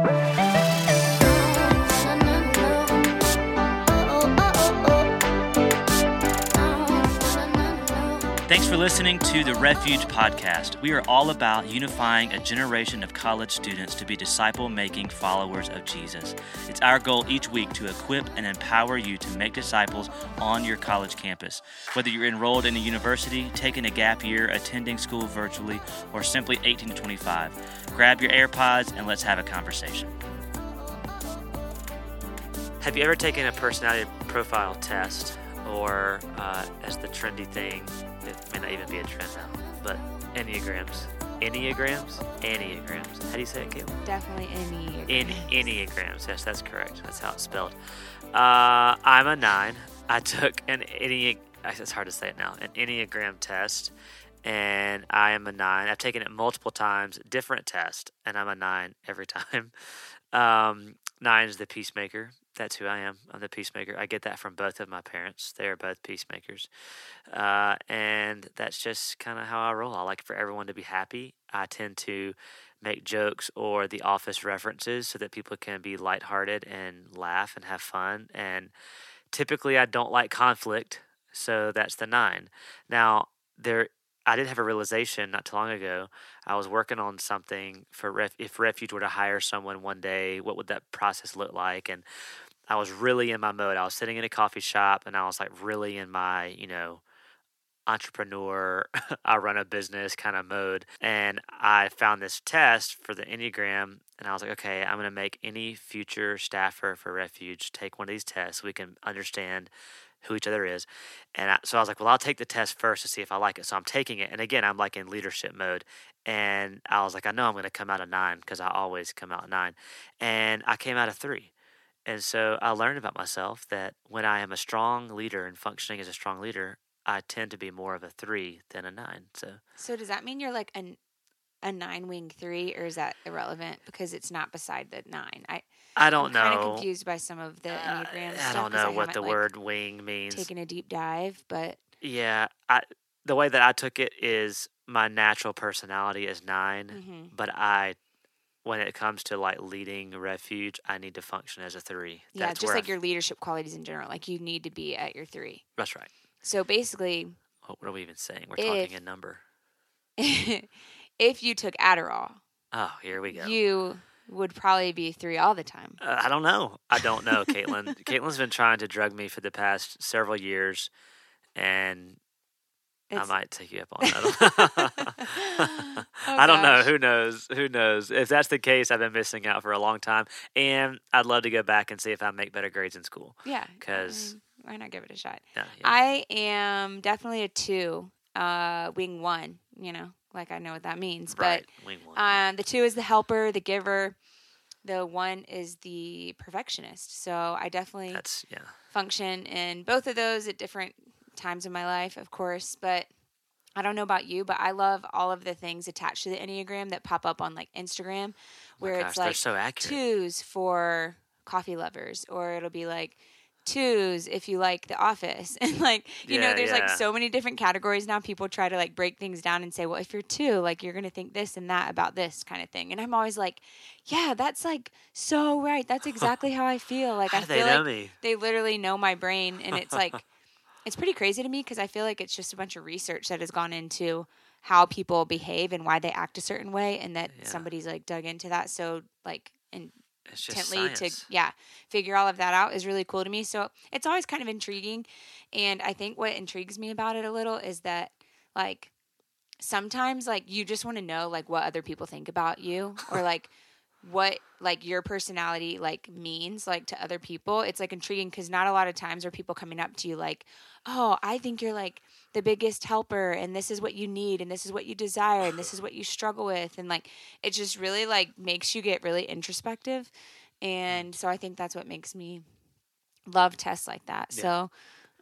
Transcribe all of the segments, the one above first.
Bye. Thanks for listening to the Refuge Podcast. We are all about unifying a generation of college students to be disciple making followers of Jesus. It's our goal each week to equip and empower you to make disciples on your college campus. Whether you're enrolled in a university, taking a gap year, attending school virtually, or simply 18 to 25, grab your AirPods and let's have a conversation. Have you ever taken a personality profile test, or uh, as the trendy thing, it may not even be a trend now, but Enneagrams? Enneagrams? Enneagrams. How do you say it, Caitlin? Definitely any. In Enneagrams. Yes, that's correct. That's how it's spelled. Uh, I'm a nine. I took an Enne. It's hard to say it now. An Enneagram test, and I am a nine. I've taken it multiple times, different test, and I'm a nine every time. Um, nine is the peacemaker. That's who I am. I'm the peacemaker. I get that from both of my parents. They are both peacemakers. Uh, and that's just kind of how I roll. I like for everyone to be happy. I tend to make jokes or the office references so that people can be lighthearted and laugh and have fun. And typically, I don't like conflict. So that's the nine. Now, there I did have a realization not too long ago. I was working on something for ref, if Refuge were to hire someone one day, what would that process look like? And I was really in my mode. I was sitting in a coffee shop and I was like really in my, you know, entrepreneur, I run a business kind of mode. And I found this test for the Enneagram and I was like, okay, I'm going to make any future staffer for Refuge take one of these tests. We can understand who each other is. And I, so I was like, well, I'll take the test first to see if I like it. So I'm taking it. And again, I'm like in leadership mode. And I was like, I know I'm going to come out of nine because I always come out nine. And I came out of three. And so I learned about myself that when I am a strong leader and functioning as a strong leader, I tend to be more of a three than a nine. So, So does that mean you're like an a nine wing three, or is that irrelevant because it's not beside the nine? I I don't I'm kind know. of confused by some of the Uh, enneagram I don't know what the like, word wing means. Taking a deep dive, but Yeah, I the way that I took it is my natural personality is 9 mhm. but I when it comes to like leading refuge, I need to function as a three. yeah, That's just where I like your leadership qualities in general. Like you need to be at your three. That's right. So basically, Oh, what are we even saying? We're If- talking a number. if you took Adderall, Oh, here we go. you would probably be three all the time. Uh, I don't know. I don't know, Caitlin. Caitlin's been trying to drug me for the past several years, and I might take you up on that. Oh, I don't know. Who knows? Who knows? If that's the case, I've been missing out for a long time, and I'd love to go back and see if I make better grades in school. Yeah, I 'Cause- mean, why not give it a shot? Yeah, yeah. I am definitely a two, uh, wing one. You know, like I know what that means. right. Wing one. But um, the two is the helper, the giver. The one is the perfectionist. So I definitely that's yeah. function in both of those at different times in my life, of course. But I don't know about you, but I love all of the things attached to the Enneagram that pop up on like Instagram, where Oh Gosh, it's like so twos for coffee lovers, or it'll be like twos if you like The Office, and like you know, Yeah, there's like so many different categories now. People try to like break things down and say, well, if you're two, like you're gonna think this and that about this kind of thing, and I'm always like, yeah, that's like so right. That's exactly how I feel. Like I feel they like me? they literally know my brain, and it's like it's pretty crazy to me because I feel like it's just a bunch of research that has gone into how people behave and why they act a certain way, and that Yeah. somebody's like dug into that so like intently to yeah figure all of that out is really cool to me. So it's always kind of intriguing, and I think what intrigues me about it a little is that like sometimes like you just want to know like what other people think about you or like what like your personality like means like to other people it's like intriguing because not a lot of times are people coming up to you like oh i think you're like the biggest helper and this is what you need and this is what you desire and this is what you struggle with and like it just really like makes you get really introspective and so i think that's what makes me love tests like that Yeah. so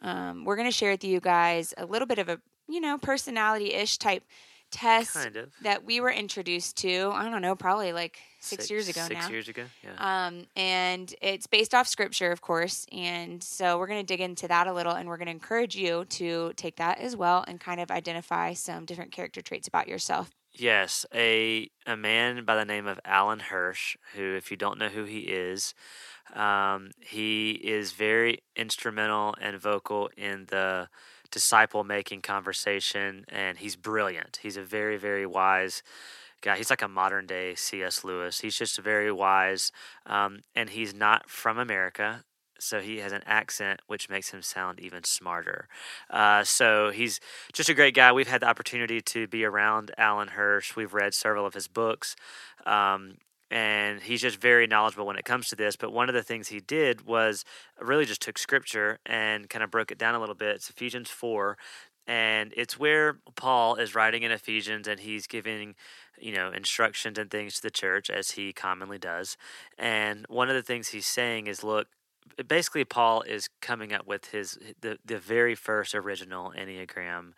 um, we're going to share with you guys a little bit of a you know personality-ish type test Kind of. that we were introduced to i don't know probably like six, years ago Six now years ago. Yeah. um, and it's based off scripture, of course. And so we're going to dig into that a little, and we're going to encourage you to take that as well and kind of identify some different character traits about yourself Yes, a a man by the name of Alan Hirsch, who, if you don't know who he is, um, he is very instrumental and vocal in the disciple making conversation, and he's brilliant. He's a very, very wise guy. He's like a modern day C.S. Lewis. He's just very wise, um, and he's not from America so he has an accent which makes him sound even smarter. Uh, so he's just a great guy. We've had the opportunity to be around Alan Hirsch. We've read several of his books. Um, and he's just very knowledgeable when it comes to this. But one of the things he did was really just took scripture and kind of broke it down a little bit. It's Ephesians 4, and it's where Paul is writing in Ephesians and he's giving you know instructions and things to the church as he commonly does and one of the things he's saying is look basically Paul is coming up with his the the very first original Enneagram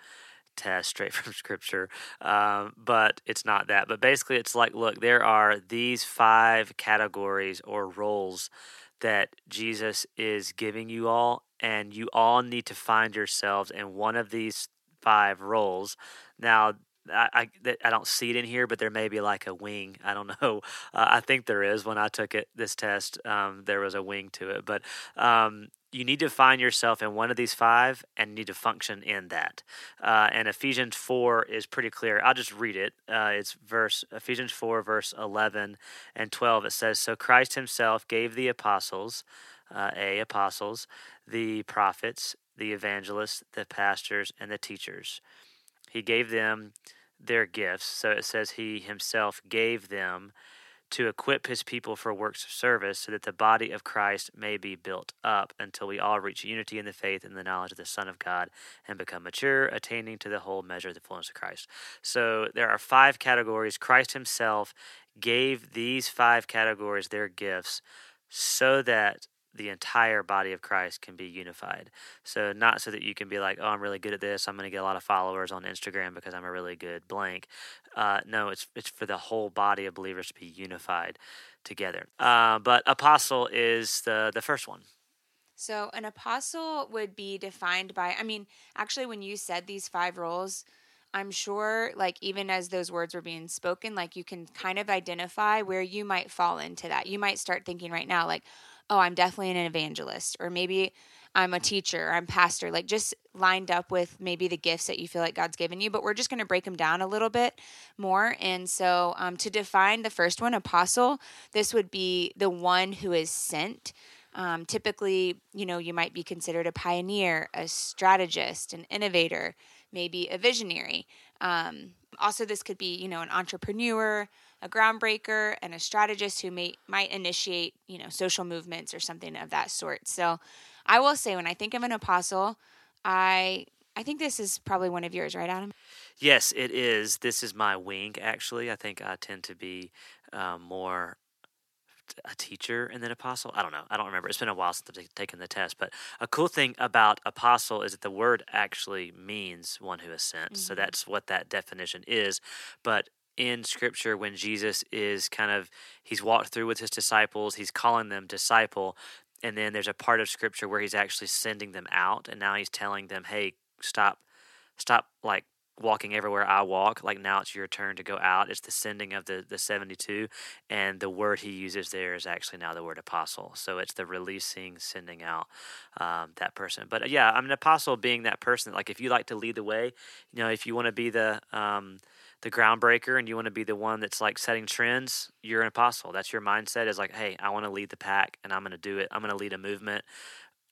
test straight from scripture um, but it's not that but basically it's like look there are these five categories or roles that jesus is giving you all and you all need to find yourselves in one of these five roles now I, I, I don't see it in here, but there may be like a wing. I don't know. Uh, I think there is. When I took it this test, um, there was a wing to it. But um, you need to find yourself in one of these five and need to function in that. Uh, and Ephesians 4 is pretty clear. I'll just read it. Uh, it's verse Ephesians 4, verse 11 and 12. It says, So Christ himself gave the apostles, uh, A, apostles, the prophets, the evangelists, the pastors, and the teachers he gave them their gifts. So it says he himself gave them to equip his people for works of service so that the body of Christ may be built up until we all reach unity in the faith and the knowledge of the Son of God and become mature, attaining to the whole measure of the fullness of Christ. So there are five categories. Christ himself gave these five categories their gifts so that the entire body of Christ can be unified. So not so that you can be like, oh, I'm really good at this. I'm going to get a lot of followers on Instagram because I'm a really good blank. Uh, no, it's it's for the whole body of believers to be unified together. Uh, but apostle is the the first one. So an apostle would be defined by. I mean, actually, when you said these five roles. I'm sure, like, even as those words were being spoken, like, you can kind of identify where you might fall into that. You might start thinking right now, like, oh, I'm definitely an evangelist, or maybe I'm a teacher, I'm pastor, like just lined up with maybe the gifts that you feel like God's given you. But we're just going to break them down a little bit more. And so, um, to define the first one, apostle, this would be the one who is sent. Um, typically, you know, you might be considered a pioneer, a strategist, an innovator, maybe a visionary. Um, also, this could be, you know, an entrepreneur, a groundbreaker and a strategist who may might initiate, you know, social movements or something of that sort. So, I will say when I think of an apostle, I I think this is probably one of yours, right, Adam? Yes, it is. This is my wing. Actually, I think I tend to be uh, more a teacher and then apostle. I don't know. I don't remember. It's been a while since I've taken the test. But a cool thing about apostle is that the word actually means one who is sent. Mm-hmm. So that's what that definition is. But in scripture when Jesus is kind of he's walked through with his disciples, he's calling them disciple, and then there's a part of scripture where he's actually sending them out and now he's telling them, "Hey, stop stop like walking everywhere I walk. Like now it's your turn to go out. It's the sending of the, the 72. And the word he uses there is actually now the word apostle. So it's the releasing, sending out um, that person. But uh, yeah, I'm an apostle being that person. Like if you like to lead the way, you know, if you want to be the, um, the groundbreaker and you want to be the one that's like setting trends, you're an apostle. That's your mindset is like, hey, I want to lead the pack and I'm going to do it. I'm going to lead a movement.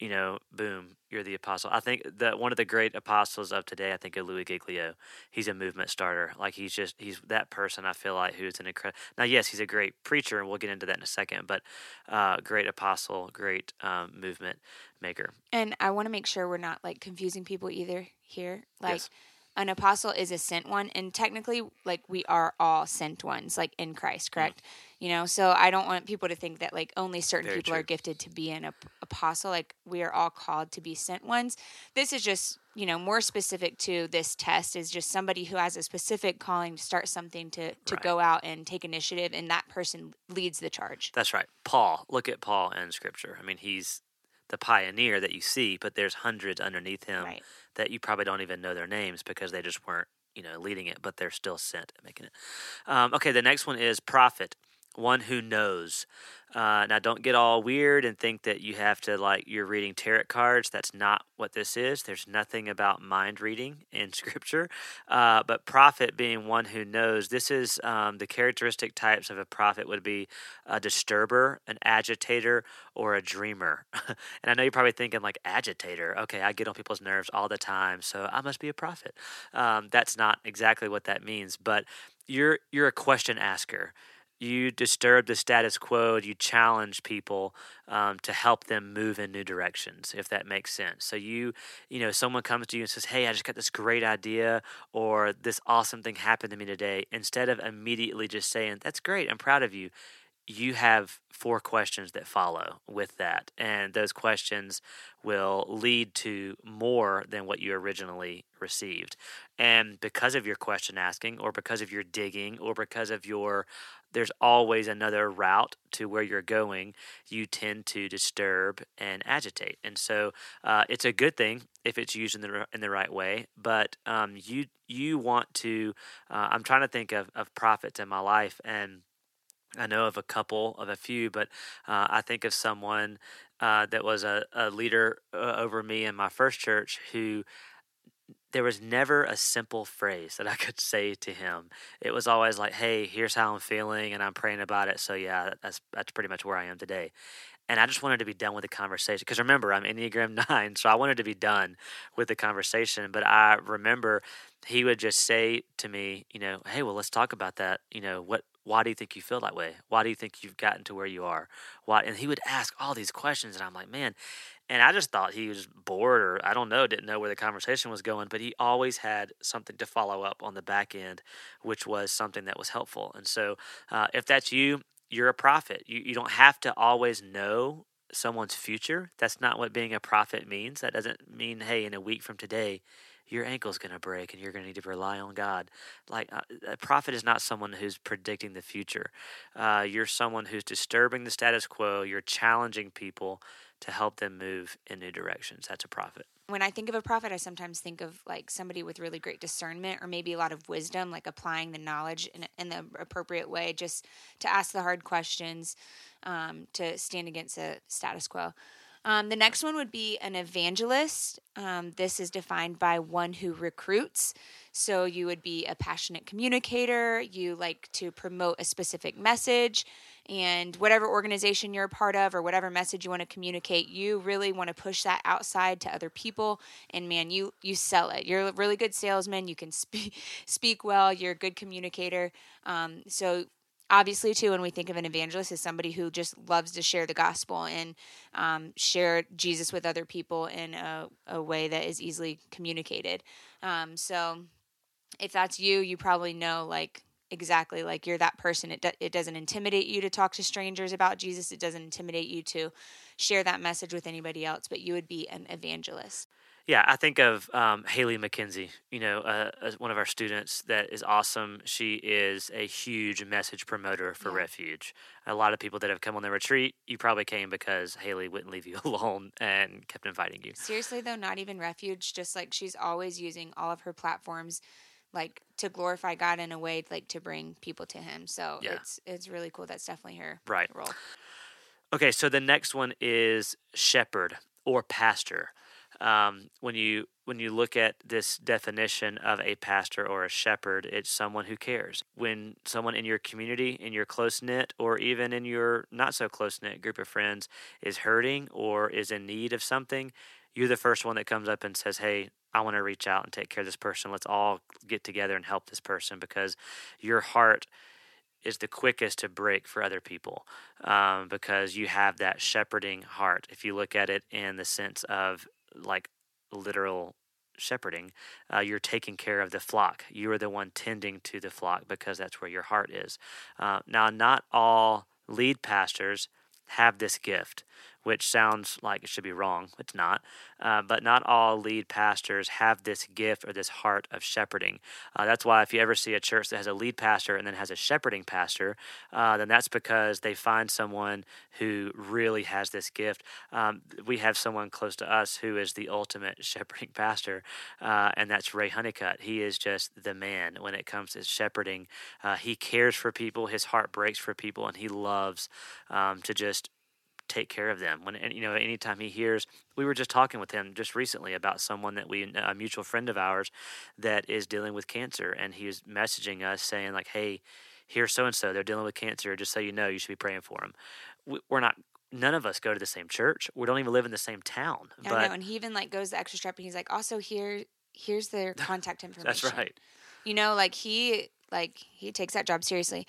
You know, boom, you're the apostle. I think that one of the great apostles of today, I think of Louis Giglio. He's a movement starter. Like he's just he's that person. I feel like who's an incredible. Now, yes, he's a great preacher, and we'll get into that in a second. But uh, great apostle, great um, movement maker. And I want to make sure we're not like confusing people either here. Like. Yes an apostle is a sent one and technically like we are all sent ones like in christ mm-hmm. correct mm-hmm. you know so i don't want people to think that like only certain Very people true. are gifted to be an ap- apostle like we are all called to be sent ones this is just you know more specific to this test is just somebody who has a specific calling to start something to to right. go out and take initiative and that person leads the charge that's right paul look at paul in scripture i mean he's the pioneer that you see but there's hundreds underneath him right that you probably don't even know their names because they just weren't you know leading it, but they're still sent making it. Um, okay, the next one is prophet, one who knows. Uh, now, don't get all weird and think that you have to like you're reading tarot cards. That's not what this is. There's nothing about mind reading in Scripture. Uh, but prophet being one who knows, this is um, the characteristic types of a prophet would be a disturber, an agitator, or a dreamer. and I know you're probably thinking like agitator. Okay, I get on people's nerves all the time, so I must be a prophet. Um, that's not exactly what that means, but you're you're a question asker you disturb the status quo you challenge people um, to help them move in new directions if that makes sense. So you you know someone comes to you and says hey i just got this great idea or this awesome thing happened to me today instead of immediately just saying that's great i'm proud of you you have four questions that follow with that and those questions will lead to more than what you originally received and because of your question asking or because of your digging or because of your there's always another route to where you're going, you tend to disturb and agitate. And so uh, it's a good thing if it's used in the in the right way. But um, you you want to. Uh, I'm trying to think of of prophets in my life, and I know of a couple of a few, but uh, I think of someone uh, that was a, a leader uh, over me in my first church who there was never a simple phrase that I could say to him. It was always like, "Hey, here's how I'm feeling, and I'm praying about it." So yeah, that's that's pretty much where I am today. And I just wanted to be done with the conversation because remember, I'm Enneagram Nine, so I wanted to be done with the conversation. But I remember he would just say to me, you know, "Hey, well, let's talk about that. You know, what why do you think you feel that way? Why do you think you've gotten to where you are? Why? And he would ask all these questions, and I'm like, man, and I just thought he was bored or I don't know, didn't know where the conversation was going, but he always had something to follow up on the back end, which was something that was helpful. And so uh, if that's you, you're a prophet. You, you don't have to always know someone's future. That's not what being a prophet means. That doesn't mean, hey, in a week from today, your ankle's going to break and you're going to need to rely on God. Like uh, a prophet is not someone who's predicting the future. Uh, you're someone who's disturbing the status quo. You're challenging people to help them move in new directions. That's a prophet. When I think of a prophet, I sometimes think of like somebody with really great discernment or maybe a lot of wisdom, like applying the knowledge in, in the appropriate way, just to ask the hard questions, um, to stand against the status quo. Um, the next one would be an evangelist. Um, this is defined by one who recruits. So you would be a passionate communicator. You like to promote a specific message and whatever organization you're a part of or whatever message you want to communicate you really want to push that outside to other people and man you you sell it you're a really good salesman you can speak speak well you're a good communicator um, so obviously too when we think of an evangelist as somebody who just loves to share the gospel and um, share jesus with other people in a, a way that is easily communicated. Um, so if that's you you probably know like exactly like you're that person. It, do, it doesn't intimidate you to talk to strangers about jesus. It doesn't intimidate you to share that message with anybody else but you would be an evangelist yeah, I think of um, Haley McKenzie, you know, uh, one of our students that is awesome. She is a huge message promoter for yeah. Refuge. A lot of people that have come on the retreat, you probably came because Haley wouldn't leave you alone and kept inviting you. Seriously, though, not even Refuge, just like she's always using all of her platforms like to glorify God in a way like to bring people to him. So yeah. it's it's really cool. That's definitely her right. role. Okay, so the next one is shepherd or pastor. Um, when you when you look at this definition of a pastor or a shepherd, it's someone who cares. When someone in your community, in your close knit, or even in your not so close knit group of friends is hurting or is in need of something, you're the first one that comes up and says, Hey, I want to reach out and take care of this person. Let's all get together and help this person because your heart is the quickest to break for other people um, because you have that shepherding heart. If you look at it in the sense of like literal shepherding, uh, you're taking care of the flock. You are the one tending to the flock because that's where your heart is. Uh, now, not all lead pastors have this gift which sounds like it should be wrong. It's not. Uh, but not all lead pastors have this gift or this heart of shepherding. Uh, that's why if you ever see a church that has a lead pastor and then has a shepherding pastor, uh, then that's because they find someone who really has this gift. Um, we have someone close to us who is the ultimate shepherding pastor, uh, and that's Ray Honeycutt. He is just the man when it comes to shepherding. Uh, he cares for people, his heart breaks for people, and he loves um, to just take care of them. When you know, anytime he hears, we were just talking with him just recently about someone that we, a mutual friend of ours, that is dealing with cancer, and he was messaging us saying like, "Hey, here's so and so, they're dealing with cancer. Just so you know, you should be praying for them." We're not. None of us go to the same church. We don't even live in the same town. I but know, and he even like goes the extra step, and he's like, also here, here's their contact information. that's right. You know, like he like he takes that job seriously.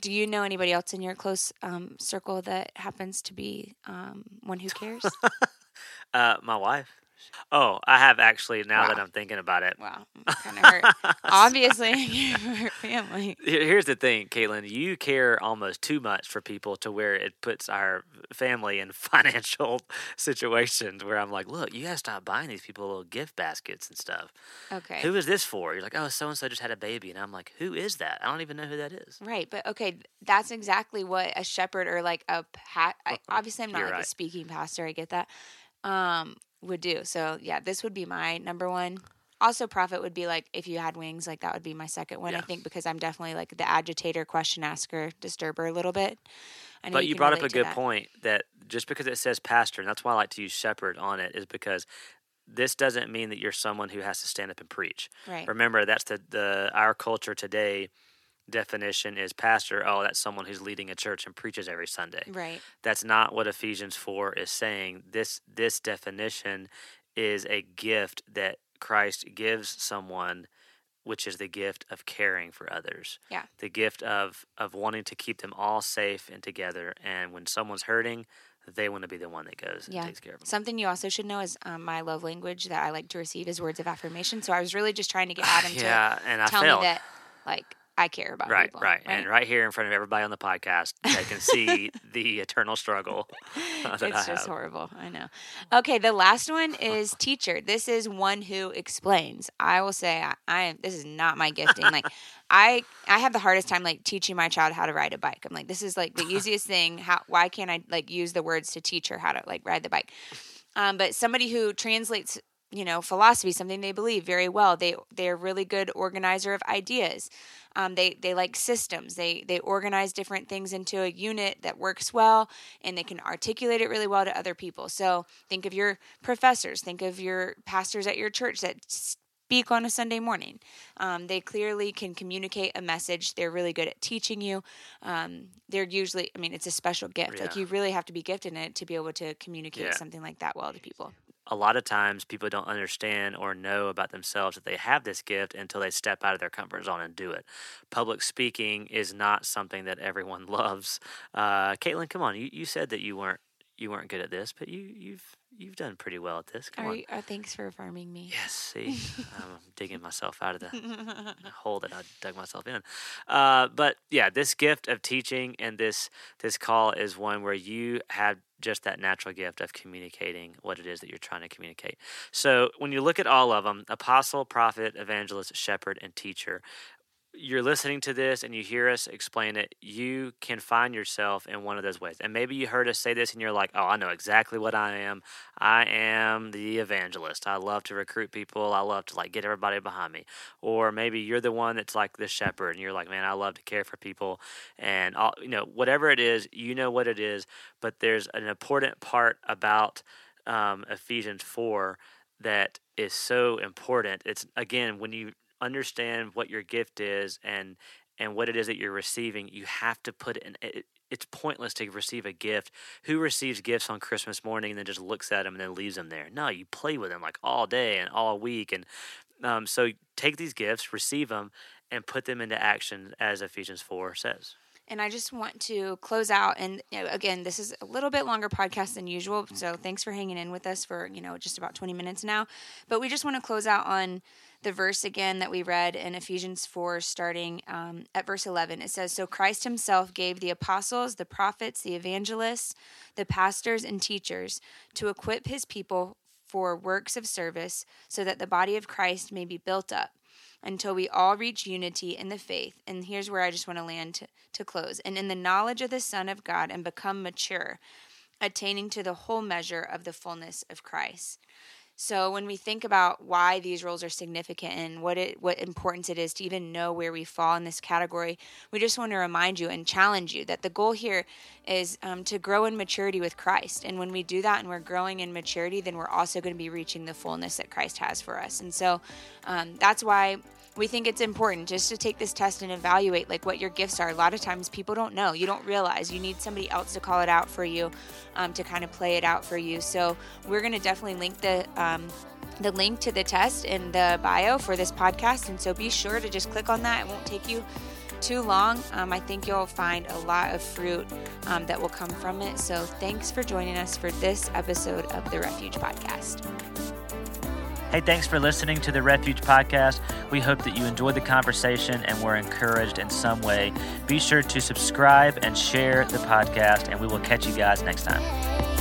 Do you know anybody else in your close um, circle that happens to be um, one who cares? Uh, my wife. Oh, I have actually. Now that I'm thinking about it, wow, kind of hurt. Obviously, family. Here's the thing, Caitlin. You care almost too much for people to where it puts our family in financial situations where I'm like, look, you gotta stop buying these people little gift baskets and stuff. Okay. Who is this for? You're like, oh, so and so just had a baby, and I'm like, who is that? I don't even know who that is. Right, but okay, that's exactly what a shepherd or like a pat. I, uh-uh. obviously, I'm not You're like a speaking pastor. I get that. Um, would do so. Yeah, this would be my number one. Also, prophet would be like if you had wings, like that would be my second one. I think because I'm definitely like the agitator, question asker, disturber a little bit. I But you, can brought up a good that. point that just because it says pastor, and that's why I like to use shepherd on it, is because this doesn't mean that you're someone who has to stand up and preach. Right. Remember, that's the, the our culture today definition is pastor. Oh, that's someone who's leading a church and preaches every Sunday. Right. That's not what Ephesians four is saying. This this definition is a gift that Christ gives someone, which is the gift of caring for others. Yeah. The gift of of wanting to keep them all safe and together. And when someone's hurting, they want to be the one that goes Yeah. and takes care of them. Something you also should know is um, my love language that I like to receive is words of affirmation. So I was really just trying to get Adam yeah, and I to tell failed. me that like I care about Right, people. right, and right here in front of everybody on the podcast, they can see the eternal struggle that I it's just have. horrible. I know. Okay, the last one is teacher. This is one who explains. I will say I, I am. This is not my gifting. Like I, I have the hardest time like teaching my child how to ride a bike. I'm like, this is like the easiest thing. How? Why can't I like use the words to teach her how to like ride the bike? Um, but somebody who translates you know philosophy something they believe very well. They they're really good organizer of ideas. Um, they they like systems. They they organize different things into a unit that works well and they can articulate it really well to other people. So think of your professors. Think of your pastors at your church that speak on a sunday morning. Um, they clearly can communicate a message. They're really good at teaching you. Um, they're usually i mean it's a special gift. Like you really have to be gifted in it to be able to communicate Yeah. something like that well to people a lot of times people don't understand or know about themselves that they have this gift until they step out of their comfort zone and do it. Public speaking is not something that everyone loves. Uh, Caitlin, come on, you, you said that you weren't you weren't good at this, but you you've you've done pretty well at this. Come Are on. you, thanks for affirming me. Yes, see, I'm digging myself out of the hole that I dug myself in. Uh, but yeah, this gift of teaching and this this call is one where you have just that natural gift of communicating what it is that you're trying to communicate. So when you look at all of them, apostle, prophet, evangelist, shepherd, and teacher. You're listening to this and you hear us explain it, you can find yourself in one of those ways. And maybe you heard us say this and you're like, oh, I know exactly what I am. I am the evangelist. I love to recruit people. I love to like get everybody behind me. Or maybe you're the one that's like the shepherd and you're like, man, I love to care for people. And all, you know, whatever it is, you know what it is. But there's an important part about um, Ephesians 4 that is so important. It's again, when you understand what your gift is and and what it is that you're receiving, you have to put it in. It, it's pointless to receive a gift. Who receives gifts on Christmas morning and then just looks at them and then leaves them there? No, you play with them like all day and all week. And um, so take these gifts, receive them, and put them into action as Ephesians 4 says. And I just want to close out. And you know, again, this is a little bit longer podcast than usual. So thanks for hanging in with us for, you know, just about 20 minutes now. But we just want to close out on the verse again that we read in Ephesians 4, starting um, at verse 11. It says, So Christ himself gave the apostles, the prophets, the evangelists, the pastors, and teachers to equip his people for works of service so that the body of Christ may be built up until we all reach unity in the faith. And here's where I just want to land to, to close. And in the knowledge of the Son of God and become mature, attaining to the whole measure of the fullness of Christ. So when we think about why these roles are significant and what it what importance it is to even know where we fall in this category, we just want to remind you and challenge you that the goal here is um, to grow in maturity with Christ. And when we do that and we're growing in maturity, then we're also going to be reaching the fullness that Christ has for us. And so um, that's why we think it's important just to take this test and evaluate like what your gifts are. A lot of times people don't know. You don't realize. You need somebody else to call it out for you um, to kind of play it out for you. So we're going to definitely link the um, the link to the test in the bio for this podcast. And so be sure to just click on that. It won't take you too long. Um, i think you'll find a lot of fruit um, that will come from it. So thanks for joining us for this episode of the refuge podcast Hey, thanks for listening to the Refuge Podcast. We hope that you enjoyed the conversation and were encouraged in some way. Be sure to subscribe and share the podcast, and we will catch you guys next time.